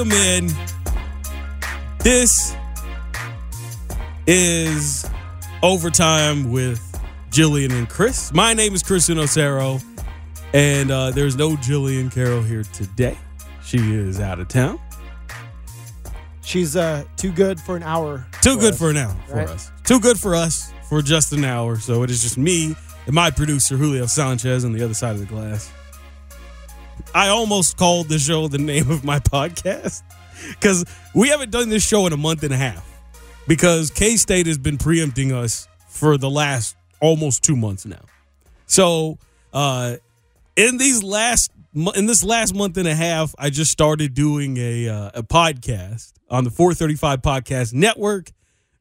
Welcome in. This is overtime with Jillian and Chris. My name is Chris Unocero, and uh, there's no Jillian Carroll here today. She is out of town. She's uh, too good for an hour. Too good us, for an hour for us. Too good for us for just an hour. So it is just me and my producer Julio Sanchez on the other side of the glass. I almost called the show the name of my podcast because we haven't done this show in a month and a half because K State has been preempting us for the last almost two months now. So uh, in these last in this last month and a half, I just started doing a uh, a podcast on the 435 Podcast Network,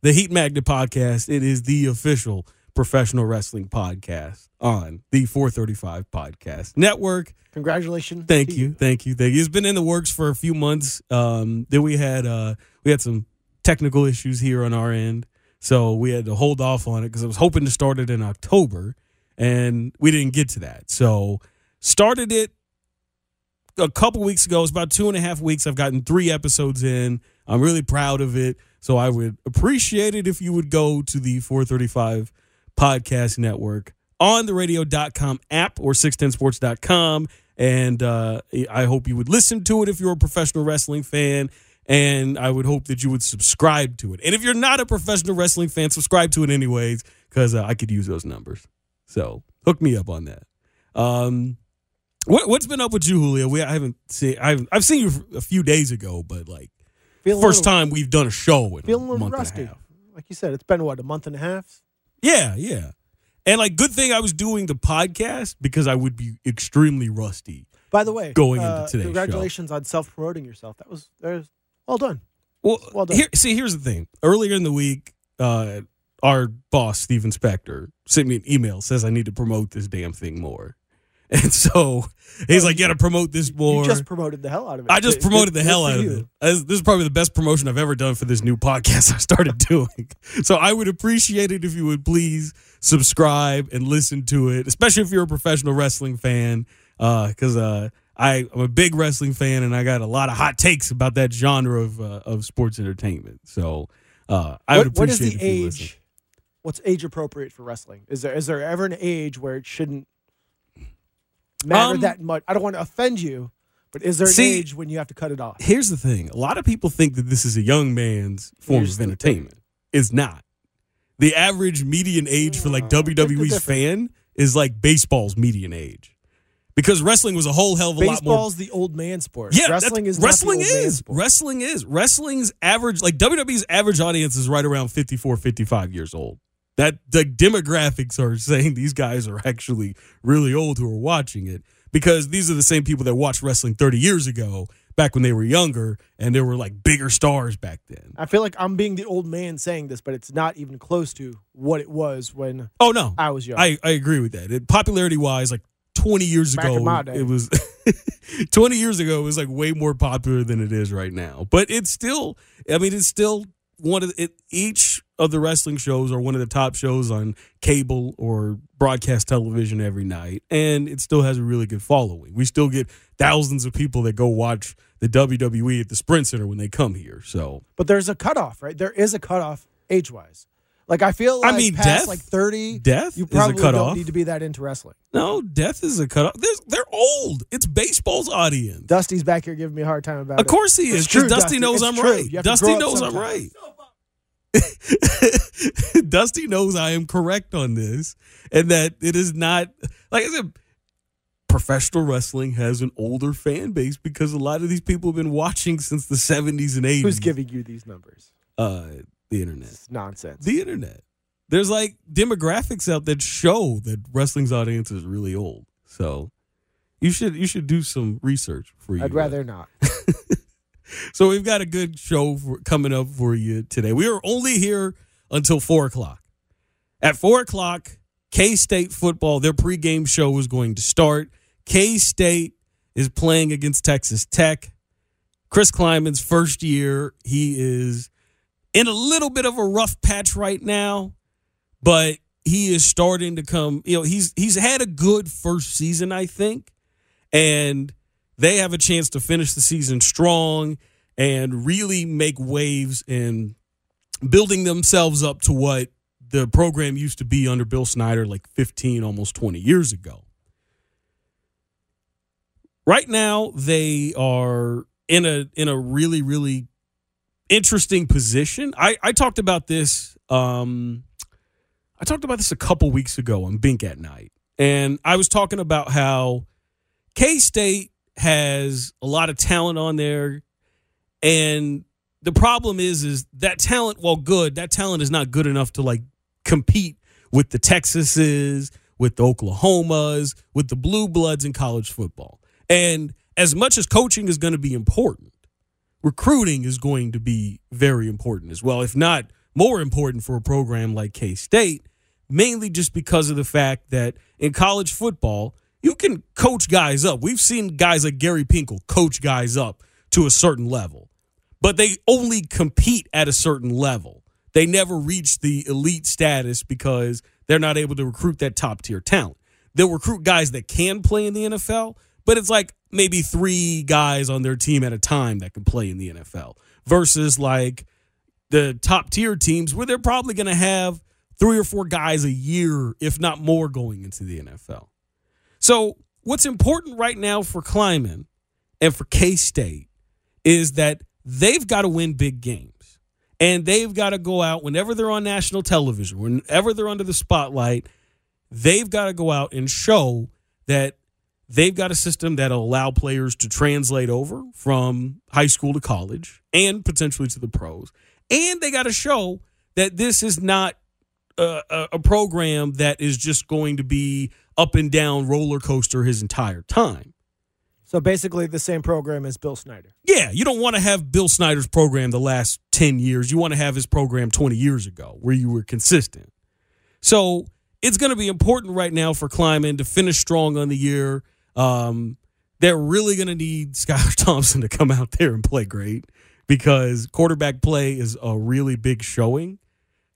the Heat Magnet Podcast. It is the official professional wrestling podcast on the 435 Podcast Network. Congratulations. Thank to you, thank you, thank you. It's been in the works for a few months. Um, then we had uh, we had some technical issues here on our end, so we had to hold off on it because I was hoping to start it in October, and we didn't get to that. So started it a couple weeks ago. It's about two and a half weeks. I've gotten three episodes in. I'm really proud of it. So I would appreciate it if you would go to the 435 Podcast Network on the radio.com app or 610sports.com. And uh, I hope you would listen to it if you're a professional wrestling fan. And I would hope that you would subscribe to it. And if you're not a professional wrestling fan, subscribe to it anyways, because uh, I could use those numbers. So hook me up on that. Um, what, what's been up with you, Julio? We I haven't seen. I've I've seen you a few days ago, but like first little, time we've done a show in Feeling a month rusty. and a half. Like you said, it's been what a month and a half. Yeah, yeah. And like, good thing I was doing the podcast because I would be extremely rusty. By the way, Going into today, today's show. congratulations on self promoting yourself. That was there's well done. Well, Well done. here, see, here's the thing. Earlier in the week, uh, our boss, Steven Spector, sent me an email says I need to promote this damn thing more. And so he's like, "You got to promote this more." You just promoted the hell out of it. I just promoted the hell out of it. This is probably the best promotion I've ever done for this new podcast I started doing. So I would appreciate it if you would please subscribe and listen to it, especially if you're a professional wrestling fan, because uh, I, I'm a big wrestling fan and I got a lot of hot takes about that genre of uh, of sports entertainment. So uh, I would What, what is appreciate the if you listen. age? What's age appropriate for wrestling? Is there is there ever an age where it shouldn't matter Um, that much? I don't want to offend you, but is there an See- age when you have to cut it off? Here's the thing: a lot of people think that this is a young man's form Here's of entertainment. It's not. The average median age for like Uh, WWE's fan is like baseball's median age, because wrestling was a whole hell of a lot more. Baseball's the old man sport. Yeah, wrestling is wrestling is wrestling is wrestling's average like WWE's average audience is right around 54 55 years old. That the demographics are saying these guys are actually really old who are watching it because these are the same people that watched wrestling 30 years ago back when they were younger and there were like bigger stars back then. I feel like I'm being the old man saying this, but it's not even close to what it was when Oh no. I was young. I, I agree with that. It, popularity wise, like 20 years Back ago, in my day. it was 20 years ago, it was like way more popular than it is right now. But it's still, I mean, it's still one of the, it, each of the wrestling shows are one of the top shows on cable or broadcast television every night. And it still has a really good following. We still get thousands of people that go watch the WWE at the Sprint Center when they come here. So, but there's a cutoff, right? There is a cutoff age wise. Like I feel like I like mean, past death- like 30, death you is a probably don't need to be that into wrestling. no, death is a cutoff. There's, they're old. It's baseball's audience. Dusty's back here giving me a hard time about Of it. course he is. Because Dusty Dusty. knows It's I'm true. right. You have to Dusty knows I'm right. Dusty knows I am correct on this, and that it is not like I said. professional wrestling has an older fan base because a lot of these people have been watching since the 70s and 80s. Who's giving you these numbers? Uh, the internet. It's nonsense. The internet. There's like demographics out that show that wrestling's audience is really old. So you should you should do some research for you. I'd rather not. So we've got a good show for, coming up for you today. We are only here until four o'clock. At four o'clock, K State football, their pregame show is going to start. K State is playing against Texas Tech. Chris Klieman's first year. He is in a little bit of a rough patch right now, but he is starting to come. You know, he's he's had a good first season, I think, and they have a chance to finish the season strong and really make waves in building themselves up to what the program used to be under Bill Snyder like 15 almost 20 years ago. Right now they are in a in a really really interesting position. I I talked about this um I talked about this a couple weeks ago on Bink at Night. And I was talking about how K-State has a lot of talent on there and the problem is is that talent while good that talent is not good enough to like compete with the texases with the oklahomas with the blue bloods in college football and as much as coaching is going to be important recruiting is going to be very important as well if not more important for a program like k-state mainly just because of the fact that in college football you can coach guys up we've seen guys like gary pinkel coach guys up to a certain level but they only compete at a certain level. They never reach the elite status because they're not able to recruit that top tier talent. They'll recruit guys that can play in the NFL, but it's like maybe three guys on their team at a time that can play in the NFL versus like the top tier teams where they're probably going to have three or four guys a year, if not more, going into the NFL. So, what's important right now for Klieman and for K State is that they've got to win big games. And they've got to go out whenever they're on national television, whenever they're under the spotlight, they've got to go out and show that they've got a system that'll allow players to translate over from high school to college and potentially to the pros. And they got to show that this is not a, a, program that is just going to be up and down roller coaster his entire time. So basically, the same program as Bill Snyder. Yeah, you don't want to have Bill Snyder's program the last 10 years. You want to have his program 20 years ago where you were consistent. So it's going to be important right now for Klieman to finish strong on the year. Um, they're really going to need Skylar Thompson to come out there and play great because quarterback play is a really big showing.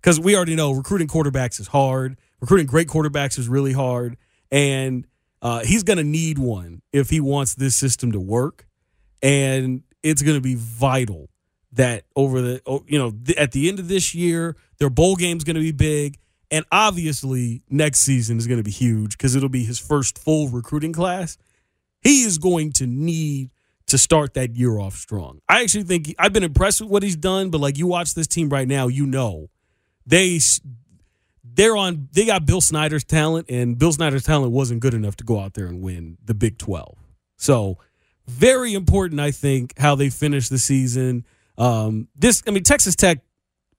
Because we already know recruiting quarterbacks is hard, recruiting great quarterbacks is really hard. And uh, he's going to need one if he wants this system to work, and it's going to be vital that over the you know at the end of this year, their bowl game's going to be big, and obviously next season is going to be huge because it'll be his first full recruiting class. He is going to need to start that year off strong. I actually think I've been impressed with what he's done, but like you watch this team right now, you know they they're on they got Bill Snyder's talent, and Bill Snyder's talent wasn't good enough to go out there and win the Big Twelve. So very important, I think, how they finish the season. Um, this, I mean, Texas Tech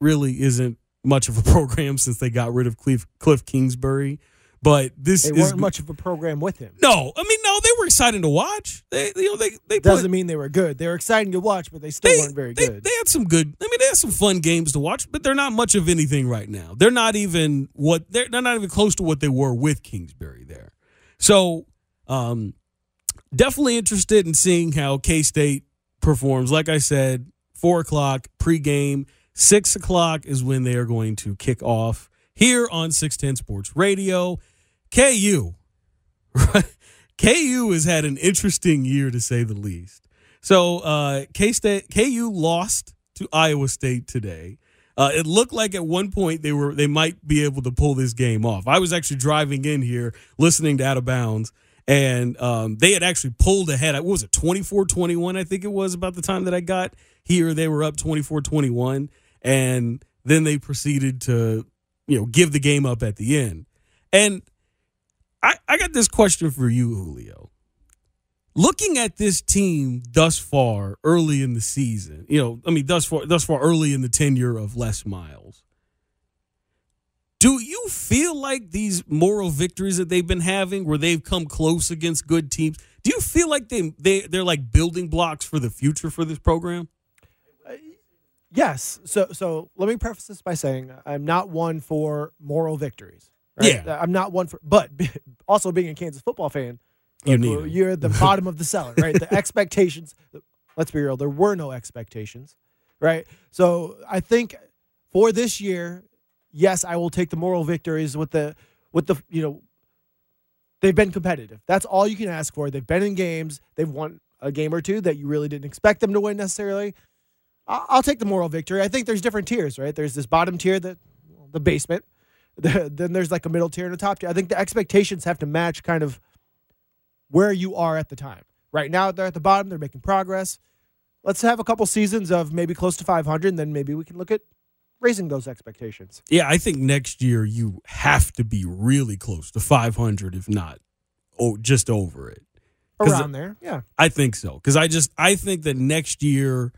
really isn't much of a program since they got rid of Cliff, Cliff Kingsbury. But this they weren't much of a program with him. No, I mean, no, they were exciting to watch. They, you know, they they doesn't mean they were good. They were exciting to watch, but they still they, weren't very they, good. They had some good. I mean, they had some fun games to watch, but they're not much of anything right now. They're not even what they're, they're not even close to what they were with Kingsbury there. So, um, definitely interested in seeing how K State performs. Like I said, four o'clock pregame. Six o'clock is when they are going to kick off here on 610 Sports Radio. KU, KU has had an interesting year to say the least. So uh, K State, KU lost to Iowa State today. Uh, it looked like at one point they were they might be able to pull this game off. I was actually driving in here listening to Out of Bounds, and um, they had actually pulled ahead. What was it, 24-21, I think it was about the time that I got here. They were up 24-21, and then they proceeded to, you know, give the game up at the end. And I, I got this question for you, Julio. looking at this team thus far early in the season, you know, I mean, thus far, thus far early in the tenure of Les Miles, do you feel like these moral victories that they've been having, where they've come close against good teams, do you feel like they they they're like building blocks for the future for this program? Yes. So so let me preface this by saying I'm not one for moral victories. Right? Yeah. I'm not one for, but also being a Kansas football fan, You look, you're at the bottom of the cellar, right? The expectations. Let's be real. There were no expectations, right? So I think for this year, yes, I will take the moral victories with the with the you know they've been competitive. That's all you can ask for. They've been in games. They've won a game or two that you really didn't expect them to win necessarily. I'll take the moral victory. I think there's different tiers, right? There's this bottom tier, the the basement. The- Then there's like a middle tier and a top tier. I think the expectations have to match kind of where you are at the time. Right now, they're at the bottom. They're making progress. Let's have a couple seasons of maybe close to 500, and then maybe we can look at raising those expectations. Yeah, I think next year you have to be really close to 500, if not, oh, just over it. Around there, yeah. I think so because I just I think that next year,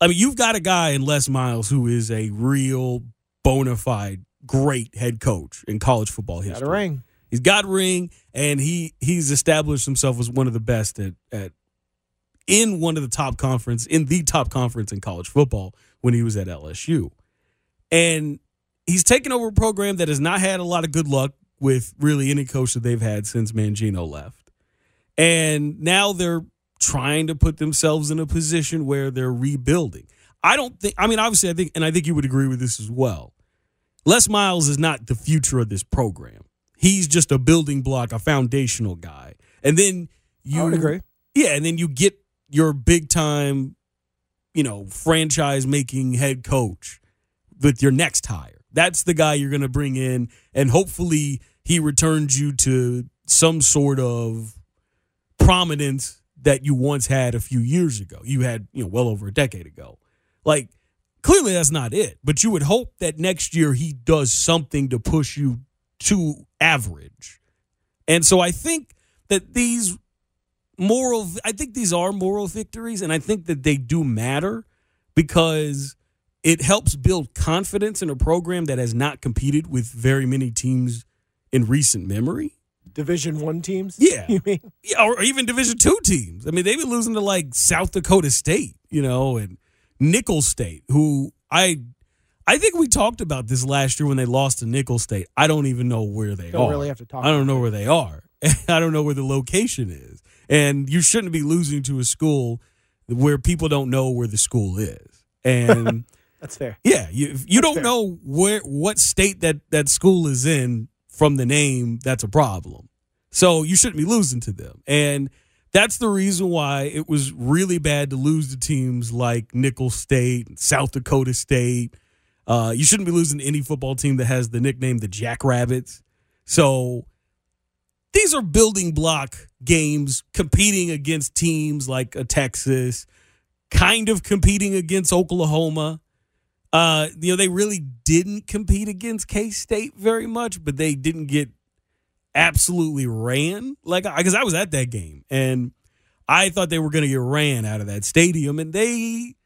I mean, you've got a guy in Les Miles who is a real bona fide great head coach in college football history. Got a ring. He's got a ring, and he he's established himself as one of the best at at in one of the top conference in the top conference in college football when he was at LSU, and he's taken over a program that has not had a lot of good luck with really any coach that they've had since Mangino left, and now they're trying to put themselves in a position where they're rebuilding. I don't think. I mean, obviously, I think, and I think you would agree with this as well. Les Miles is not the future of this program. He's just a building block, a foundational guy. And then you I would agree. Yeah, and then you get your big time, you know, franchise making head coach with your next hire. That's the guy you're going to bring in and hopefully he returns you to some sort of prominence that you once had a few years ago. You had, you know, well over a decade ago. Like clearly that's not it, but you would hope that next year he does something to push you to average. And so I think that these moral I think these are moral victories and I think that they do matter because it helps build confidence in a program that has not competed with very many teams in recent memory. Division one teams. Yeah. you mean Yeah, or even Division two teams. I mean, they've been losing to like South Dakota State, you know, and Nicholls State, who I I think we talked about this last year when they lost to Nicholls State. I don't even know where they Don't are. really have to talk I don't know where they are. I don't know where the location is. And you shouldn't be losing to a school where people don't know where the school is. And that's fair. yeah, you you don't fair. know where what state that that school is in from the name, that's a problem. So you shouldn't be losing to them. And that's the reason why it was really bad to lose to teams like Nicholls State, South Dakota State. Uh, you shouldn't be losing to any football team that has the nickname the Jackrabbits. So these are building block games competing against teams like a Texas, kind of competing against Oklahoma. Uh, you know, they really didn't compete against K State very much, but they didn't get absolutely ran. Like, because I was at that game and I thought they were going to get ran out of that stadium, and they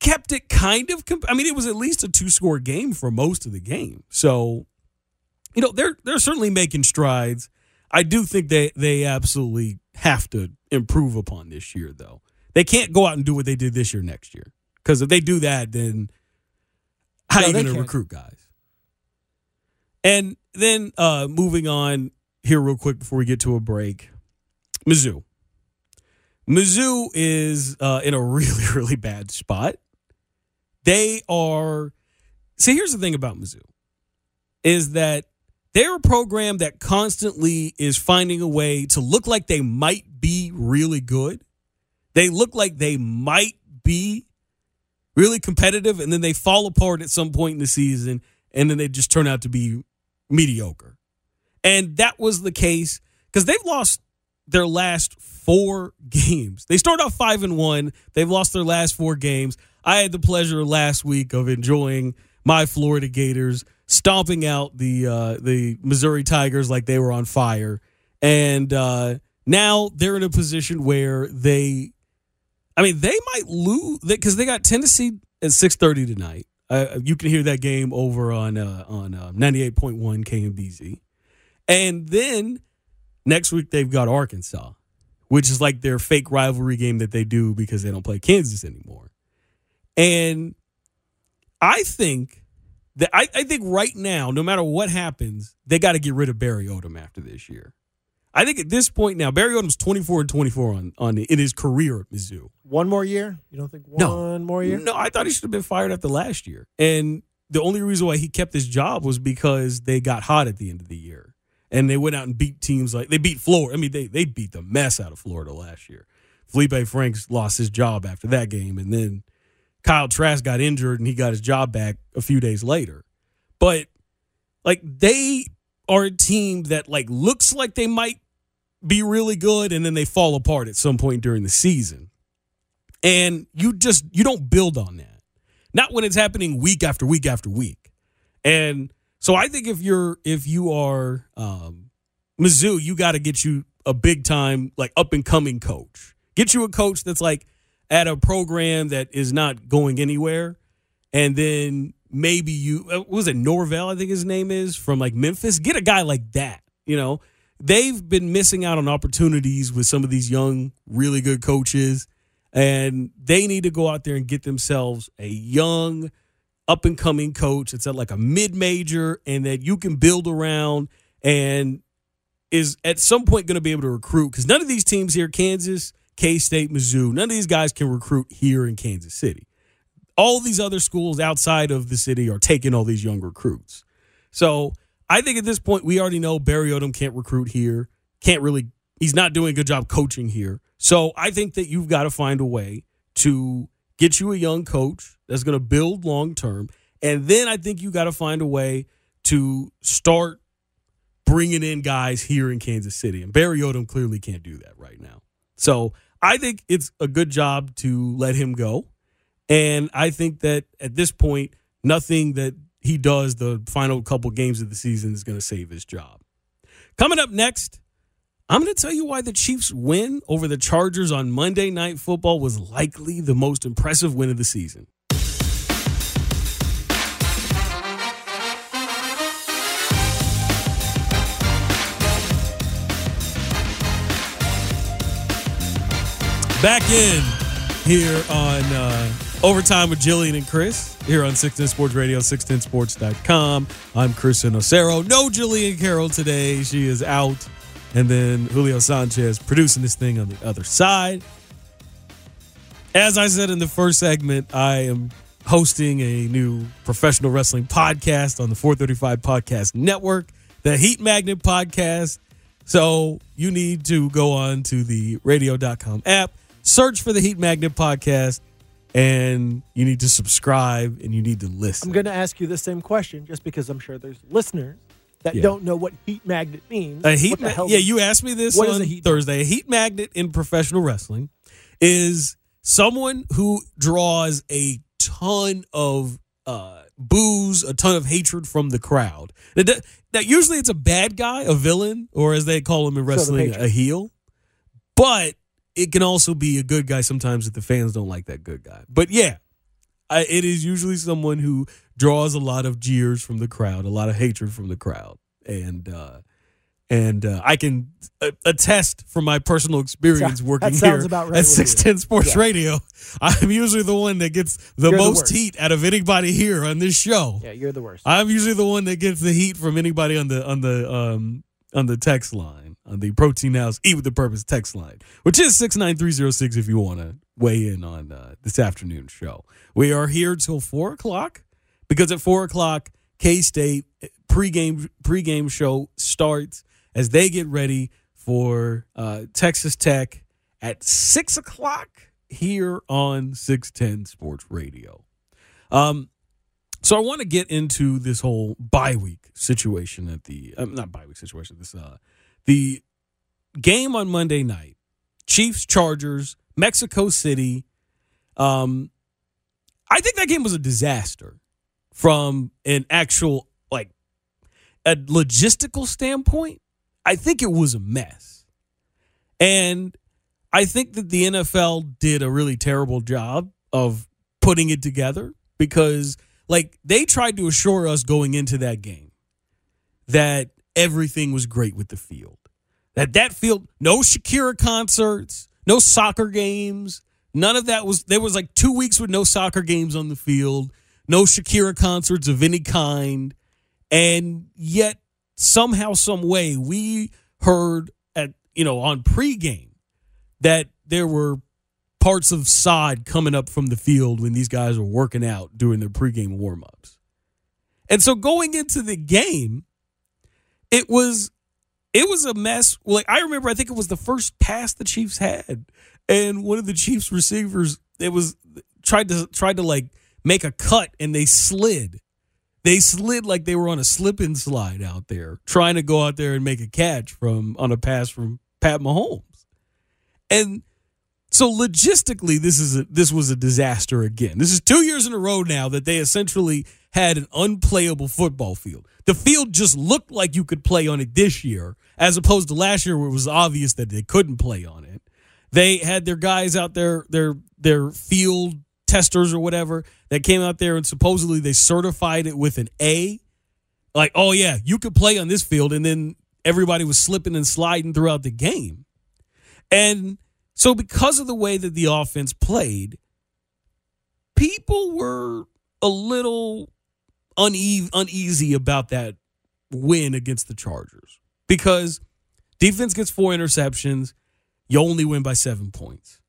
kept it kind of. Comp- I mean, it was at least a two score game for most of the game. So, you know, they're they're certainly making strides. I do think they they absolutely have to improve upon this year, though. They can't go out and do what they did this year next year. Because if they do that, then how No, are you going to recruit guys? And then uh, moving on here, real quick before we get to a break, Mizzou. Mizzou is uh, in a really, really bad spot. They are. See, here's the thing about Mizzou is that they're a program that constantly is finding a way to look like they might be really good. They look like they might be really competitive, and then they fall apart at some point in the season, and then they just turn out to be mediocre. And that was the case because they've lost their last four games. They started off five and one. They've lost their last four games. I had the pleasure last week of enjoying my Florida Gators stomping out the uh, the Missouri Tigers like they were on fire. And uh, now they're in a position where they, I mean, they might lose because they got Tennessee at six thirty tonight. Uh, you can hear that game over on uh, on uh, ninety eight point one KMBZ, and then next week they've got Arkansas, which is like their fake rivalry game that they do because they don't play Kansas anymore. And I think that I, I think right now, no matter what happens, they got to get rid of Barry Odom after this year. I think at this point now, Barry Odom's twenty four and twenty four on on in his career at Mizzou. One more year? You don't think one No. more year? No, I thought he should have been fired after last year. And the only reason why he kept his job was because they got hot at the end of the year. And they went out and beat teams like they beat Florida. I mean, they they beat the mess out of Florida last year. Felipe Franks lost his job after that game, and then Kyle Trask got injured and he got his job back a few days later. But like they are a team that like looks like they might be really good and then they fall apart at some point during the season. And you just you don't build on that. Not when it's happening week after week after week. And so I think if you're if you are um Mizzou, you got to get you a big time like up and coming coach. Get you a coach that's like at a program that is not going anywhere and then maybe you uh, what was it Norvell I think his name is from like Memphis. Get a guy like that, you know. They've been missing out on opportunities with some of these young, really good coaches, and they need to go out there and get themselves a young, up and coming coach. that's at like a mid major, and that you can build around, and is at some point going to be able to recruit because none of these teams here, Kansas, K State, Mizzou, none of these guys can recruit here in Kansas City all these other schools outside of the city are taking all these young recruits. So I think at this point we already know Barry Odom can't recruit here. Can't really. He's not doing a good job coaching here. So I think that you've got to find a way to get you a young coach that's going to build long term, and then I think you got to find a way to start bringing in guys here in Kansas City. And Barry Odom clearly can't do that right now. So I think it's a good job to let him go. And I think that at this point, nothing that he does the final couple games of the season is going to save his job. Coming up next, I'm going to tell you why the Chiefs' win over the Chargers on Monday Night Football was likely the most impressive win of the season. Back in here on uh, Overtime with Jillian and Chris here on 610 Sports Radio, 610sports.com. I'm Chris Osero. No Jillian Carroll today. She is out. And then Julio Sanchez producing this thing on the other side. As I said in the first segment, I am hosting a new professional wrestling podcast on the 435 Podcast Network, the Heat Magnet Podcast. So you need to go on to the radio.com app, search for the Heat Magnet Podcast, and you need to subscribe and you need to listen. I'm going to ask you the same question just because I'm sure there's listeners that Yeah. don't know what heat magnet means. A heat ma- yeah, you asked me this on a Thursday. A heat magnet in professional wrestling is someone who draws a ton of uh, boos, a ton of hatred from the crowd. Now, usually it's a bad guy, a villain, or as they call him in wrestling, patron. a heel. But it can also be a good guy sometimes if the fans don't like that good guy. But yeah, I, it is usually someone who draws a lot of jeers from the crowd, a lot of hatred from the crowd, and uh, and uh, I can uh, attest from my personal experience working here right at. Six Ten Sports Yeah. Radio. I'm usually the one that gets the You're most worst. heat out of anybody here on this show. Yeah, you're the worst. I'm usually the one that gets the heat from anybody on the on the um on the text line on the Protein House Eat with the Purpose text line, which is six nine three zero six. If you want to weigh in on uh, this afternoon show, we are here till four o'clock because at four o'clock K State pregame pregame show starts as they get ready for uh, Texas Tech at six o'clock here on six ten Sports Radio. Um, so I want to get into this whole bye week situation at the um, not bye week situation. This uh the game on Monday night, Chiefs Chargers, Mexico City. Um, I think that game was a disaster from an actual like a logistical standpoint. I think it was a mess, And I think that the NFL did a really terrible job of putting it together because, like, they tried to assure us going into that game that everything was great with the field. That that field, no Shakira concerts, no soccer games, none of that was. There was like two weeks with no soccer games on the field, no Shakira concerts of any kind, and yet somehow, some way, we heard at you know on pregame that there were parts of sod coming up from the field when these guys were working out during their pregame warmups. And so going into the game, it was it was a mess. Like I remember I think it was the first pass the Chiefs had. And one of the Chiefs receivers it was tried to tried to like make a cut and they slid. They slid like they were on a slip and slide out there, trying to go out there and make a catch from on a pass from Pat Mahomes. And so logistically, this is a, this was a disaster again. This is two years in a row now that they essentially had an unplayable football field. The field just looked like you could play on it this year, as opposed to last year where it was obvious that they couldn't play on it. They had their guys out there, their their field testers or whatever that came out there and supposedly they certified it with an A. Like, oh yeah, you could play on this field, and then everybody was slipping and sliding throughout the game. And so, because of the way that the offense played, people were a little une- uneasy about that win against the Chargers because defense gets four interceptions, you only win by seven points.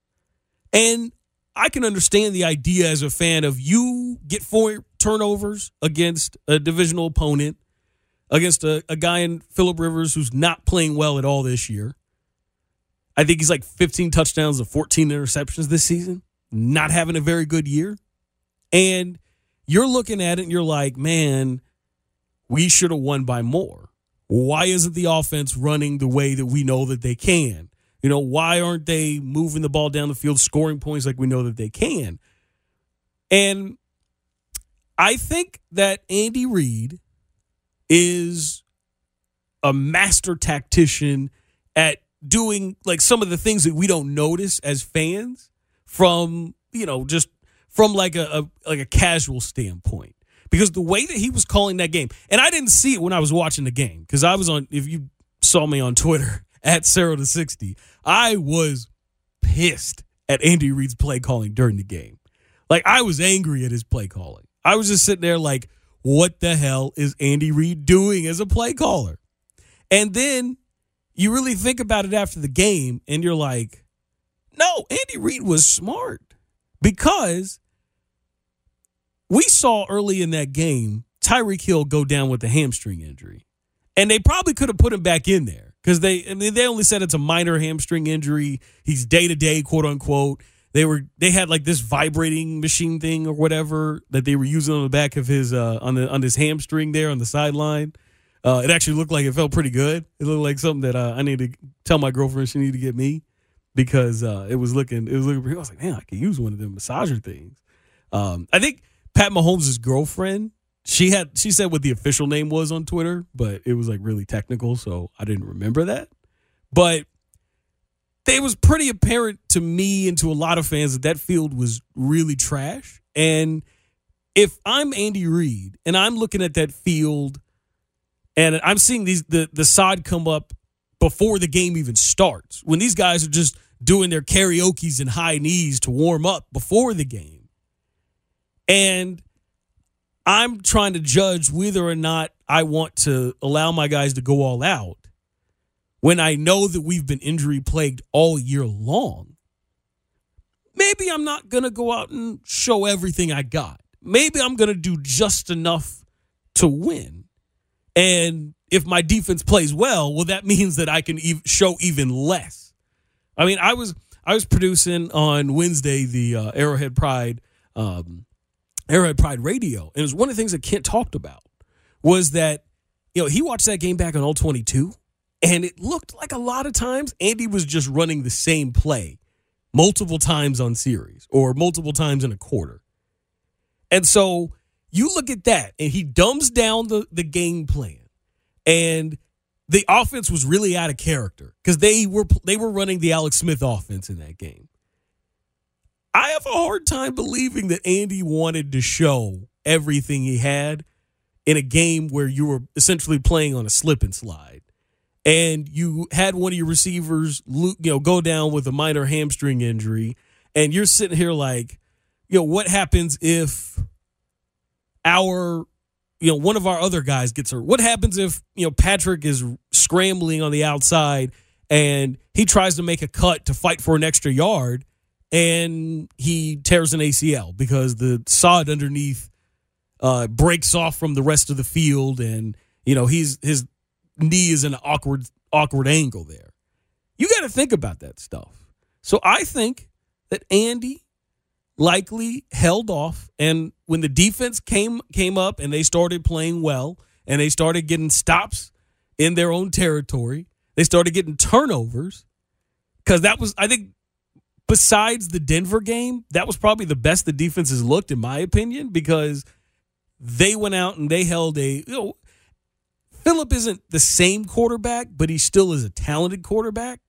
And I can understand the idea as a fan of you get four turnovers against a divisional opponent, against a, a guy in Philip Rivers who's not playing well at all this year. I think he's like 15 touchdowns and 14 interceptions this season, not having a very good year. And you're looking at it and you're like, man, we should have won by more. Why isn't the offense running the way that we know that they can? You know, why aren't they moving the ball down the field, scoring points like we know that they can? And I think that Andy Reid is a master tactician at doing like some of the things that we don't notice as fans from you know just from like a, a, like a casual standpoint. Because the way that he was calling that game and I didn't see it when I was watching the game because I was on if you saw me on Twitter at Zero to sixty I was pissed at Andy Reid's play calling during the game. Like I was angry at his play calling. I was just sitting there like what the hell is Andy Reid doing as a play caller? And then you really think about it after the game and you're like, no, Andy Reid was smart because we saw early in that game Tyreek Hill go down with a hamstring injury. And they probably could have put him back in there because they I mean, they only said it's a minor hamstring injury. He's day to day, quote unquote. They were they had like this vibrating machine thing or whatever that they were using on the back of his uh on the on his hamstring there on the sideline. Uh, it actually looked like it felt pretty good. It looked like something that uh, I need to tell my girlfriend she need to get me because uh, it was looking it was looking. I was like, man, I could use one of them massager things. Um, I think Pat Mahomes' girlfriend she had she said what the official name was on Twitter, but it was like really technical, so I didn't remember that. But it was pretty apparent to me and to a lot of fans that that field was really trash. And if I'm Andy Reid and I'm looking at that field and I'm seeing these the the sod come up before the game even starts. When these guys are just doing their carioca's and high knees to warm up before the game. And I'm trying to judge whether or not I want to allow my guys to go all out when I know that we've been injury plagued all year long. Maybe I'm not going to go out and show everything I got. Maybe I'm going to do just enough to win. And if my defense plays well, well, that means that I can ev- show even less. I mean, I was I was producing on Wednesday the uh, Arrowhead Pride um, Arrowhead Pride Radio, and it was one of the things that Kent talked about was that you know he watched that game back on all twenty two, and it looked like a lot of times Andy was just running the same play multiple times on series or multiple times in a quarter, and so you look at that, and he dumbs down the the game plan, and the offense was really out of character because they were they were running the Alex Smith offense in that game. Have a hard time believing that Andy wanted to show everything he had in a game where you were essentially playing on a slip and slide, and you had one of your receivers, you know, go down with a minor hamstring injury, and you're sitting here like, you know, what happens if our you know, one of our other guys gets hurt. What happens if, you know, Patrick is scrambling on the outside and he tries to make a cut to fight for an extra yard and he tears an ACL because the sod underneath uh, breaks off from the rest of the field and, you know, he's his knee is in an awkward awkward angle there. You got to think about that stuff. So I think that Andy likely held off and when the defense came came up and they started playing well and they started getting stops in their own territory they started getting turnovers cuz that was I think besides the Denver game that was probably the best the defenses looked in my opinion because they went out and they held a you know Philip isn't the same quarterback but he still is a talented quarterback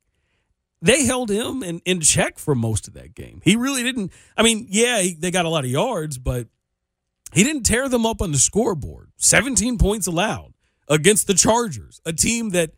they held him in, in check for most of that game. He really didn't. I mean, yeah, he, they got a lot of yards, but he didn't tear them up on the scoreboard. 17 points allowed against the Chargers, a team that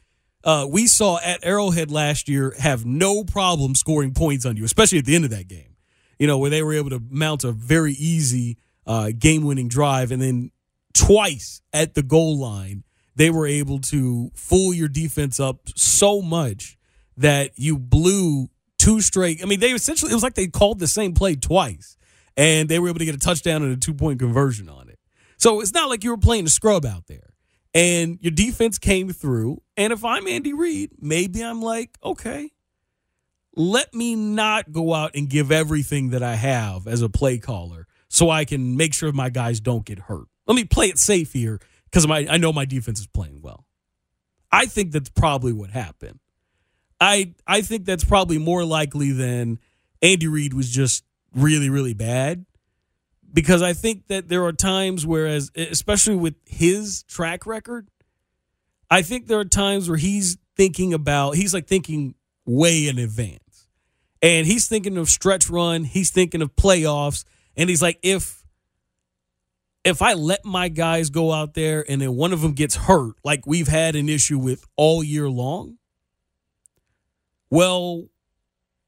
uh, we saw at Arrowhead last year have no problem scoring points on you, especially at the end of that game. You know, where they were able to mount a very easy uh, game winning drive. And then twice at the goal line, they were able to fool your defense up so much that you blew two straight. I mean, they essentially, it was like they called the same play twice and they were able to get a touchdown and a two point conversion on it. So it's not like you were playing a scrub out there. And your defense came through. And if I'm Andy Reid, maybe I'm like, okay, let me not go out and give everything that I have as a play caller so I can make sure my guys don't get hurt. Let me play it safe here because I know my defense is playing well. I think that's probably what happened. I I think that's probably more likely than Andy Reid was just really really bad because I think that there are times whereas especially with his track record I think there are times where he's thinking about he's like thinking way in advance. And he's thinking of stretch run, he's thinking of playoffs, and he's like if if I let my guys go out there and then one of them gets hurt, like we've had an issue with all year long, well,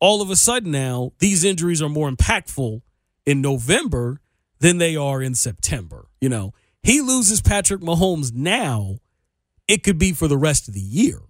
all of a sudden now, these injuries are more impactful in November than they are in September. You know, he loses Patrick Mahomes now, it could be for the rest of the year.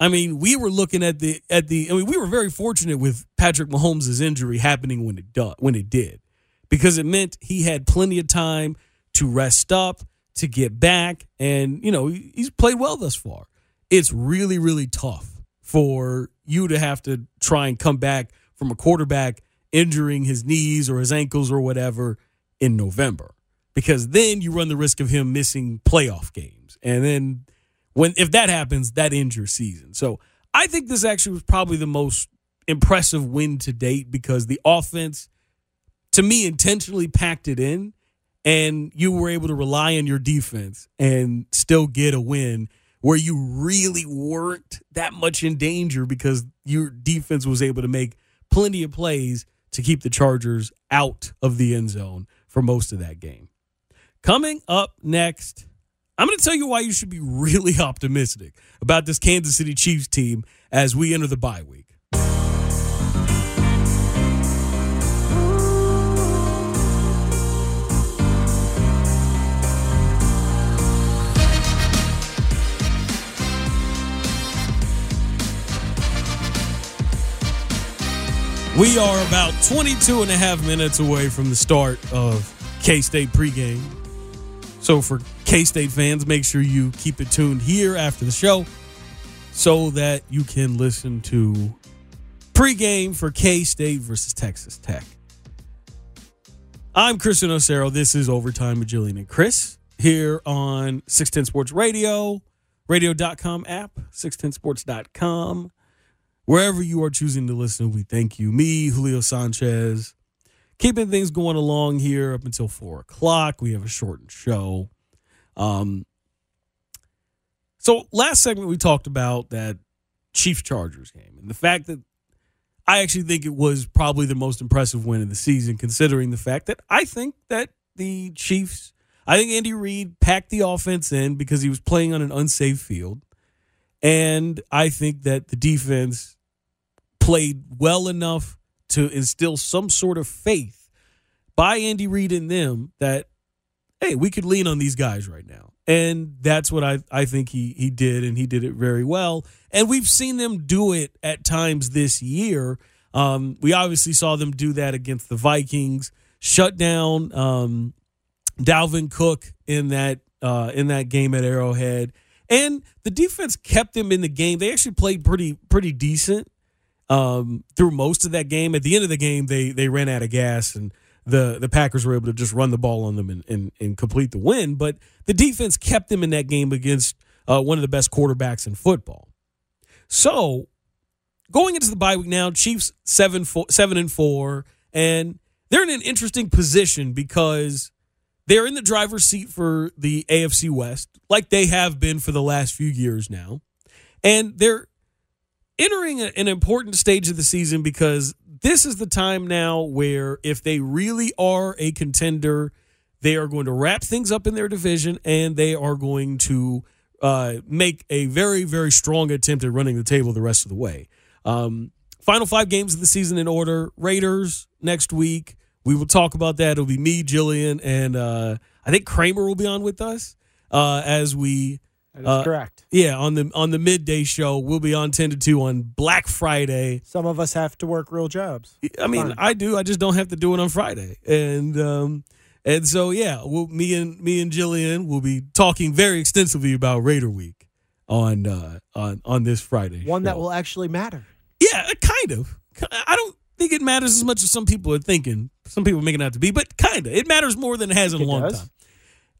I mean, we were looking at the at the. I mean, we were very fortunate with Patrick Mahomes' injury happening when it do, when it did, because it meant he had plenty of time to rest up, to get back, and you know he's played well thus far. It's really really tough for you to have to try and come back from a quarterback injuring his knees or his ankles or whatever in November because then you run the risk of him missing playoff games. And then when if that happens, that ends your season. So I think this actually was probably the most impressive win to date because the offense to me intentionally packed it in and you were able to rely on your defense and still get a win where you really weren't that much in danger because your defense was able to make plenty of plays to keep the Chargers out of the end zone for most of that game. Coming up next, I'm going to tell you why you should be really optimistic about this Kansas City Chiefs team as we enter the bye week. We are about 22 and a half minutes away from the start of K State pregame. So, for K State fans, make sure you keep it tuned here after the show so that you can listen to pregame for K State versus Texas Tech. I'm Christian Osero. This is Overtime with Jillian and Chris here on 610 Sports Radio, radio.com app, 610sports.com wherever you are choosing to listen, we thank you. Me, Julio Sanchez, keeping things going along here up until four o'clock. We have a shortened show. Um, So last segment we talked about that Chiefs Chargers game and the fact that I actually think it was probably the most impressive win of the season, considering the fact that I think that the Chiefs, I think Andy Reid packed the offense in because he was playing on an unsafe field. And I think that the defense played well enough to instill some sort of faith by Andy Reid in them that, hey, we could lean on these guys right now. And that's what I, I think he he did, and he did it very well. And we've seen them do it at times this year. Um, we obviously saw them do that against the Vikings, shut down um, Dalvin Cook in that uh, in that game at Arrowhead, and the defense kept them in the game. They actually played pretty pretty decent um, through most of that game. At the end of the game, they they ran out of gas and the the Packers were able to just run the ball on them and, and, and complete the win. But the defense kept them in that game against uh, one of the best quarterbacks in football. So going into the bye week now, Chiefs seven four, seven and four, and they're in an interesting position because they're in the driver's seat for the AFC West, like they have been for the last few years now, and they're entering a, an important stage of the season because this is the time now where if they really are a contender, they are going to wrap things up in their division and they are going to uh, make a very, very strong attempt at running the table the rest of the way. Um, final five games of the season in order Raiders next week. We will talk about that. It'll be me, Jillian, and uh, I think Kramer will be on with us uh, as we That is Uh, correct. yeah, on the on the midday show, we'll be on ten to two on Black Friday. Some of us have to work real jobs. I mean, Fine. I do. I just don't have to do it on Friday, and um, and so yeah, we'll, me and me and Jillian will be talking very extensively about Raider Week on uh, on on this Friday. One that will actually matter. yeah, kind of. I don't think it matters as much as some people are thinking. Some people make it out to be, but kind of. It matters more than it has in a long does. time.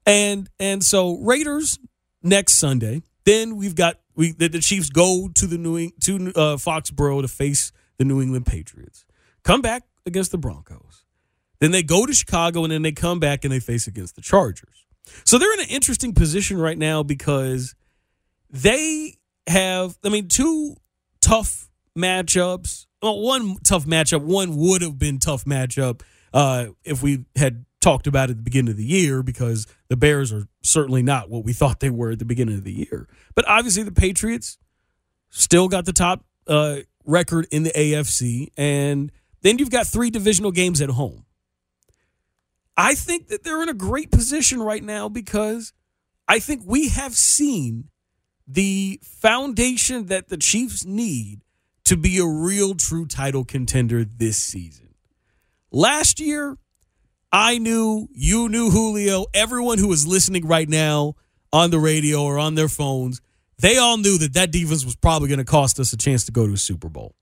And and so Raiders next Sunday. Then we've got we the, the Chiefs go to the New to uh, Foxborough to face the New England Patriots. Come back against the Broncos. Then they go to Chicago and then they come back and they face against the Chargers. So they're in an interesting position right now because they have, I mean, two tough matchups. Well, one tough matchup, one would have been tough matchup uh, if we had talked about at the beginning of the year because the Bears are certainly not what we thought they were at the beginning of the year. But obviously, the Patriots still got the top uh, record in the AFC, and then you've got three divisional games at home. I think that they're in a great position right now because I think we have seen the foundation that the Chiefs need to be a real true title contender this season. Last year, I knew, you knew Julio, everyone who is listening right now on the radio or on their phones, they all knew that that defense was probably going to cost us a chance to go to a Super Bowl.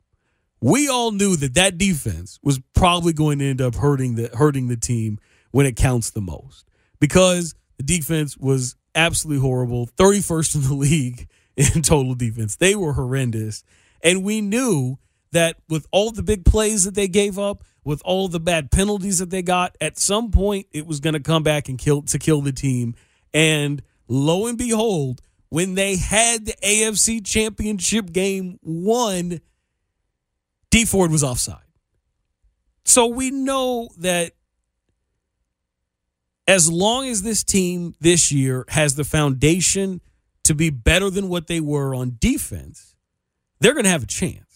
We all knew that that defense was probably going to end up hurting the hurting the team when it counts the most because the defense was absolutely horrible, 31st in the league in total defense. They were horrendous. And we knew that with all the big plays that they gave up, with all the bad penalties that they got, at some point it was going to come back and kill to kill the team. And lo and behold, when they had the AFC championship game won, Dee Ford was offside. So we know that as long as this team this year has the foundation to be better than what they were on defense, they're going to have a chance.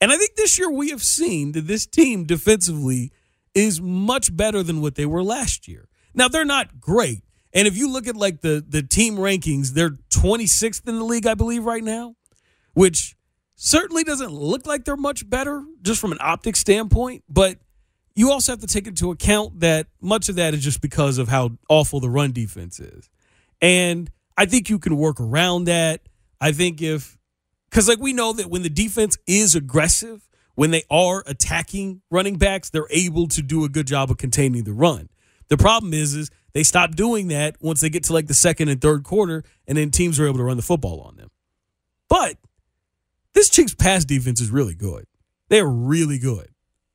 And I think this year we have seen that this team defensively is much better than what they were last year. Now they're not great. And if you look at like the the team rankings, they're 26th in the league I believe right now, which certainly doesn't look like they're much better just from an optic standpoint, but you also have to take into account that much of that is just because of how awful the run defense is. And I think you can work around that. I think if, because like we know that when the defense is aggressive, when they are attacking running backs, they're able to do a good job of containing the run. The problem is, is they stop doing that once they get to like the second and third quarter, and then teams are able to run the football on them. But this Chiefs pass defense is really good. They're really good.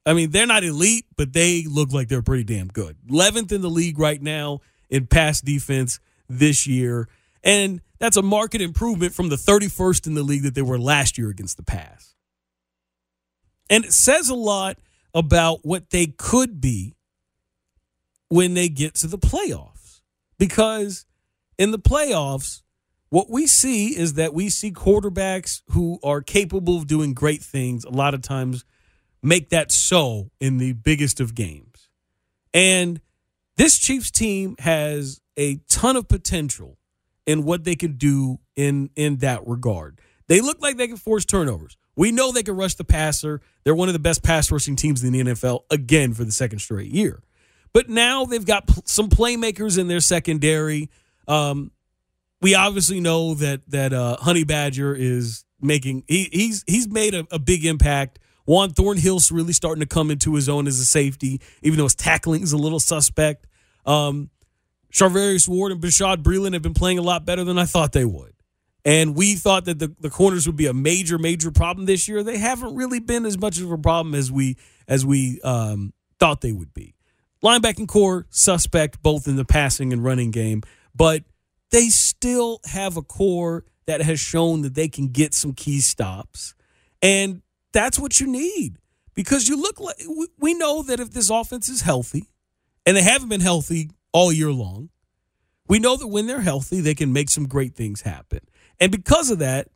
I mean, they're not elite, but they look like they're pretty damn good. 11th in the league right now in pass defense this year. And that's a market improvement from the 31st in the league that they were last year against the pass. And it says a lot about what they could be when they get to the playoffs. Because in the playoffs, what we see is that we see quarterbacks who are capable of doing great things a lot of times make that so in the biggest of games. And this Chiefs team has a ton of potential in what they can do in in that regard. They look like they can force turnovers. We know they can rush the passer. They're one of the best pass rushing teams in the NFL again for the second straight year. But now they've got some playmakers in their secondary. Um, we obviously know that that uh, Honey Badger is making he, he's he's made a, a big impact. Juan Thornhill's really starting to come into his own as a safety, even though his tackling is a little suspect. Um, Charvarius Ward and Bashaud Breeland have been playing a lot better than I thought they would. And we thought that the, the corners would be a major, major problem this year. They haven't really been as much of a problem as we as we um, thought they would be. Linebacking core suspect both in the passing and running game, but they still have a core that has shown that they can get some key stops. And that's what you need because you look like we know that if this offense is healthy, and they haven't been healthy all year long, we know that when they're healthy, they can make some great things happen. And because of that,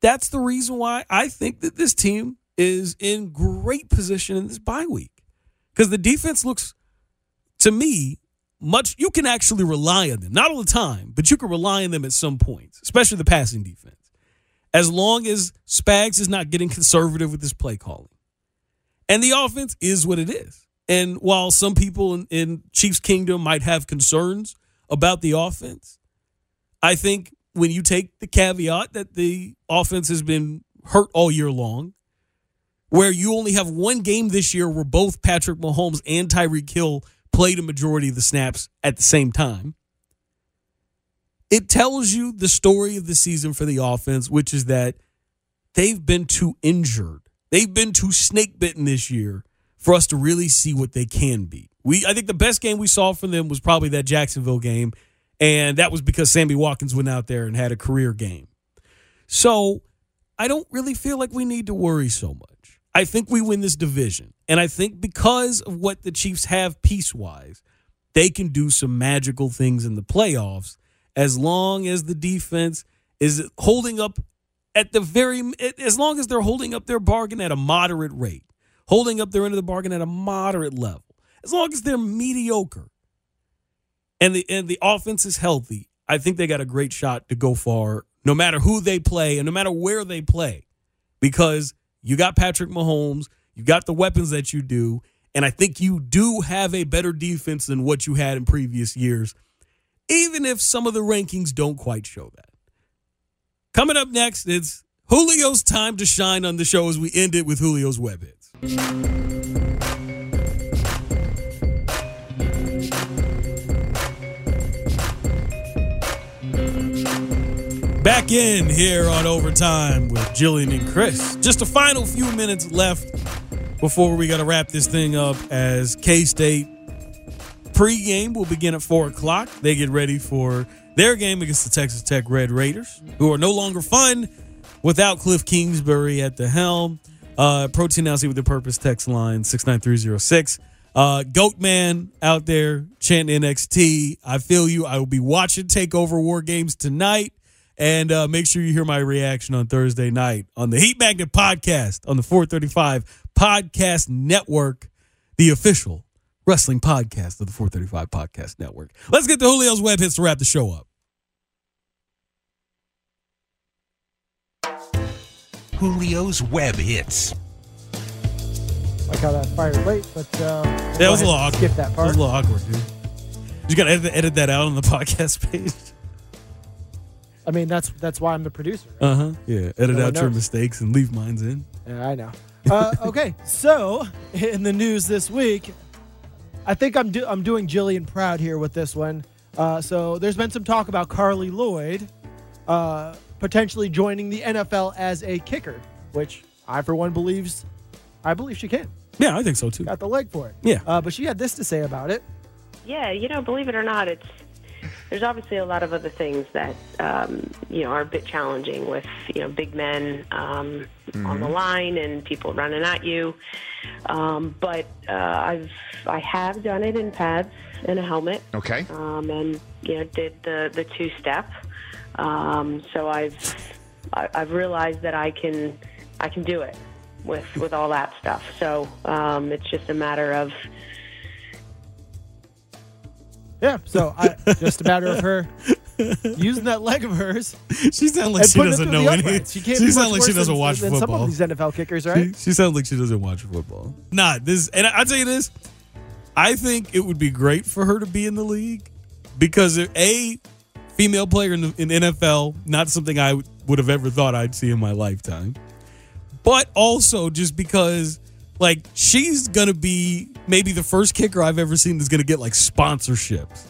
that's the reason why I think that this team is in great position in this bye week. Because the defense looks, to me, much, you can actually rely on them. Not all the time, but you can rely on them at some points, especially the passing defense. As long as Spags is not getting conservative with his play calling. And the offense is what it is. And while some people in, in Chiefs Kingdom might have concerns about the offense, I think when you take the caveat that the offense has been hurt all year long, where you only have one game this year where both Patrick Mahomes and Tyreek Hill played a majority of the snaps at the same time, it tells you the story of the season for the offense, which is that they've been too injured. They've been too snake bitten this year for us to really see what they can be. We I think the best game we saw from them was probably that Jacksonville game, and that was because Sammy Watkins went out there and had a career game. So I don't really feel like we need to worry so much. I think we win this division. And I think because of what the Chiefs have piece wise, they can do some magical things in the playoffs as long as the defense is holding up at the very, as long as they're holding up their bargain at a moderate rate, holding up their end of the bargain at a moderate level, as long as they're mediocre and the, and the offense is healthy, I think they got a great shot to go far no matter who they play and no matter where they play because you got Patrick Mahomes, you got the weapons that you do, and I think you do have a better defense than what you had in previous years, even if some of the rankings don't quite show that. Coming up next, it's Julio's time to shine on the show as we end it with Julio's web hits. Back in here on overtime with Jillian and Chris. Just a final few minutes left before we got to wrap this thing up as K State pregame will begin at 4 o'clock. They get ready for their game against the Texas Tech Red Raiders, who are no longer fun without Cliff Kingsbury at the helm. Uh, Protein see with the purpose text line 69306. Uh, Goat Man out there chanting NXT. I feel you. I will be watching Takeover War Games tonight. And uh, make sure you hear my reaction on Thursday night on the Heat Magnet podcast on the 435 Podcast Network, the official wrestling podcast of the 435 Podcast Network. Let's get to Julio's web hits to wrap the show up. Julio's web hits. Like how that fired late, but uh, we'll That was a little awkward. Skip that That was a little awkward, dude. You got to edit, edit that out on the podcast page. I mean, that's that's why I'm the producer. Right? Uh huh. Yeah. Edit No out your mistakes and leave mines in. Yeah, I know. Uh, okay, so in the news this week, I think I'm do- I'm doing Jillian proud here with this one. Uh, so there's been some talk about Carli Lloyd uh, potentially joining the NFL as a kicker, which I for one believes I believe she can. Yeah, I think so too. Got the leg for it. Yeah. Uh, but she had this to say about it. Yeah, you know, believe it or not, it's there's obviously a lot of other things that um, you know are a bit challenging with you know big men um, on the line and people running at you. Um, but uh, I've I have done it in pads and a helmet. Okay. Um, and you know did the the two step. Um, so I've I- I've realized that I can I can do it with with all that stuff. So um, it's just a matter of Yeah. So I, just a matter of her using that leg of hers. She sounds like she doesn't know the any. She can't she be sounds like she doesn't than- watch than football. Some of these NFL kickers, right? She, she sounds like she doesn't watch football. Nah, this and I, I tell you this, I think it would be great for her to be in the league because if, a female player in the in NFL, not something I would- would have ever thought I'd see in my lifetime, but also just because like she's gonna be maybe the first kicker I've ever seen that's gonna get like sponsorships.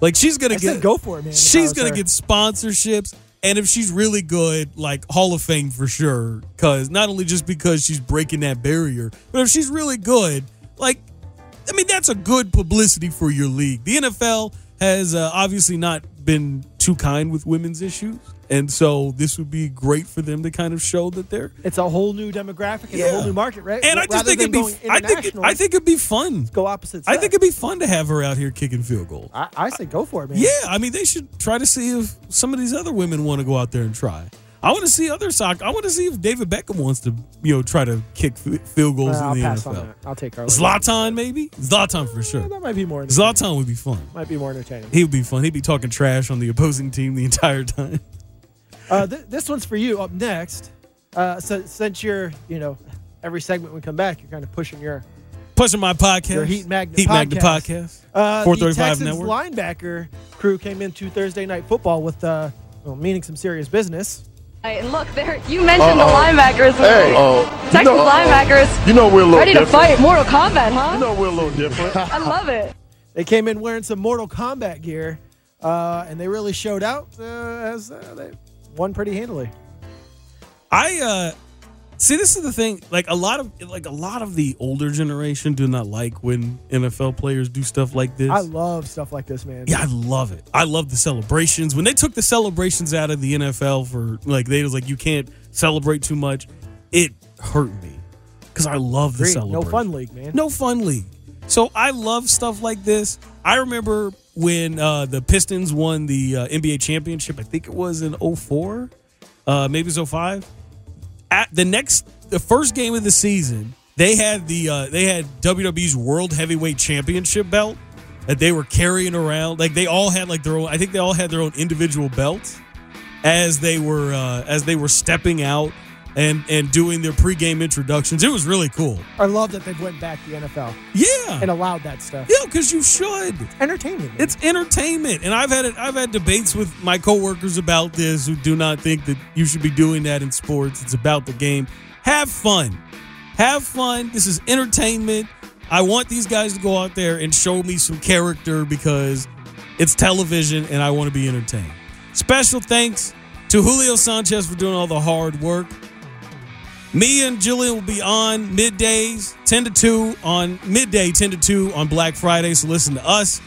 Like she's gonna I get go for it, man. She's gonna her. get sponsorships, and if she's really good, like Hall of Fame for sure. Because not only just because she's breaking that barrier, but if she's really good, like, I mean, that's a good publicity for your league. The NFL has uh, obviously not been too kind with women's issues, and so this would be great for them to kind of show that they're. It's a whole new demographic and a whole new market, right? And I just Rather think it'd be. I think. I think it'd be fun. go opposite. I think it'd be fun to have her out here kicking field goals. I, I say go for it, man. Yeah, I mean, they should try to see if some of these other women want to go out there and try. I want to see other soccer. I want to see if David Beckham wants to, you know, try to kick f- field goals I'll in the pass on NFL. that. I'll take our Zlatan, maybe Zlatan for sure. That might be more. entertaining. Zlatan would be fun. might be more entertaining. He would be fun. He'd be talking trash on the opposing team the entire time. Uh, th- this one's for you. Up next, uh, so, since you're, you know, every segment we come back, you're kind of pushing your Pushing my podcast. Your Heat Magnet Heat Magnet podcast. podcast. Uh, the 435 Texans Network. linebacker crew came into Thursday night football with, uh, well, meaning some serious business. And look, there you mentioned the linebackers. Hey, oh, Texas linebackers You know we're a little ready to fight Mortal Kombat, huh? You know we're a little different. I love it. They came in wearing some Mortal Kombat gear, uh, and they really showed out uh, as uh, they won pretty handily. I uh see this is the thing like a lot of like a lot of the older generation do not like when NFL players do stuff like this. I love stuff like this, man. Yeah, I love it. I love the celebrations. When they took the celebrations out of the NFL for like they was like you can't celebrate too much, it hurt me because I love the Agreed. celebration. No fun league, man. No fun league. So I love stuff like this. I remember when uh, the Pistons won the uh, NBA championship. I think it was in 04, uh, maybe it was 05. At the next, the first game of the season, they had the uh, they had WWE's World Heavyweight Championship belt that they were carrying around. Like they all had like their own. I think they all had their own individual belts as they were uh, as they were stepping out and and doing their pregame introductions. It was really cool. I love that they've went back to the NFL Yeah. and allowed that stuff. Yeah, because you should. Entertainment. man. It's entertainment, and I've had it. I've had debates with my coworkers about this who do not think that you should be doing that in sports. It's about the game. Have fun. Have fun. This is entertainment. I want these guys to go out there and show me some character because it's television, and I want to be entertained. Special thanks to Julio Sanchez for doing all the hard work. Me and Jillian will be on middays, 10 to 2 on midday, 10 to 2 on Black Friday. So listen to us.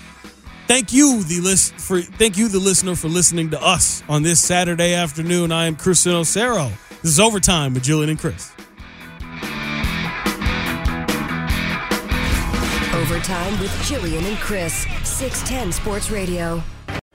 Thank you, the list for thank you, the listener, for listening to us on this Saturday afternoon. I am Chris Cero. This is overtime with Jillian and Chris. Overtime with Jillian and Chris. 610 Sports Radio.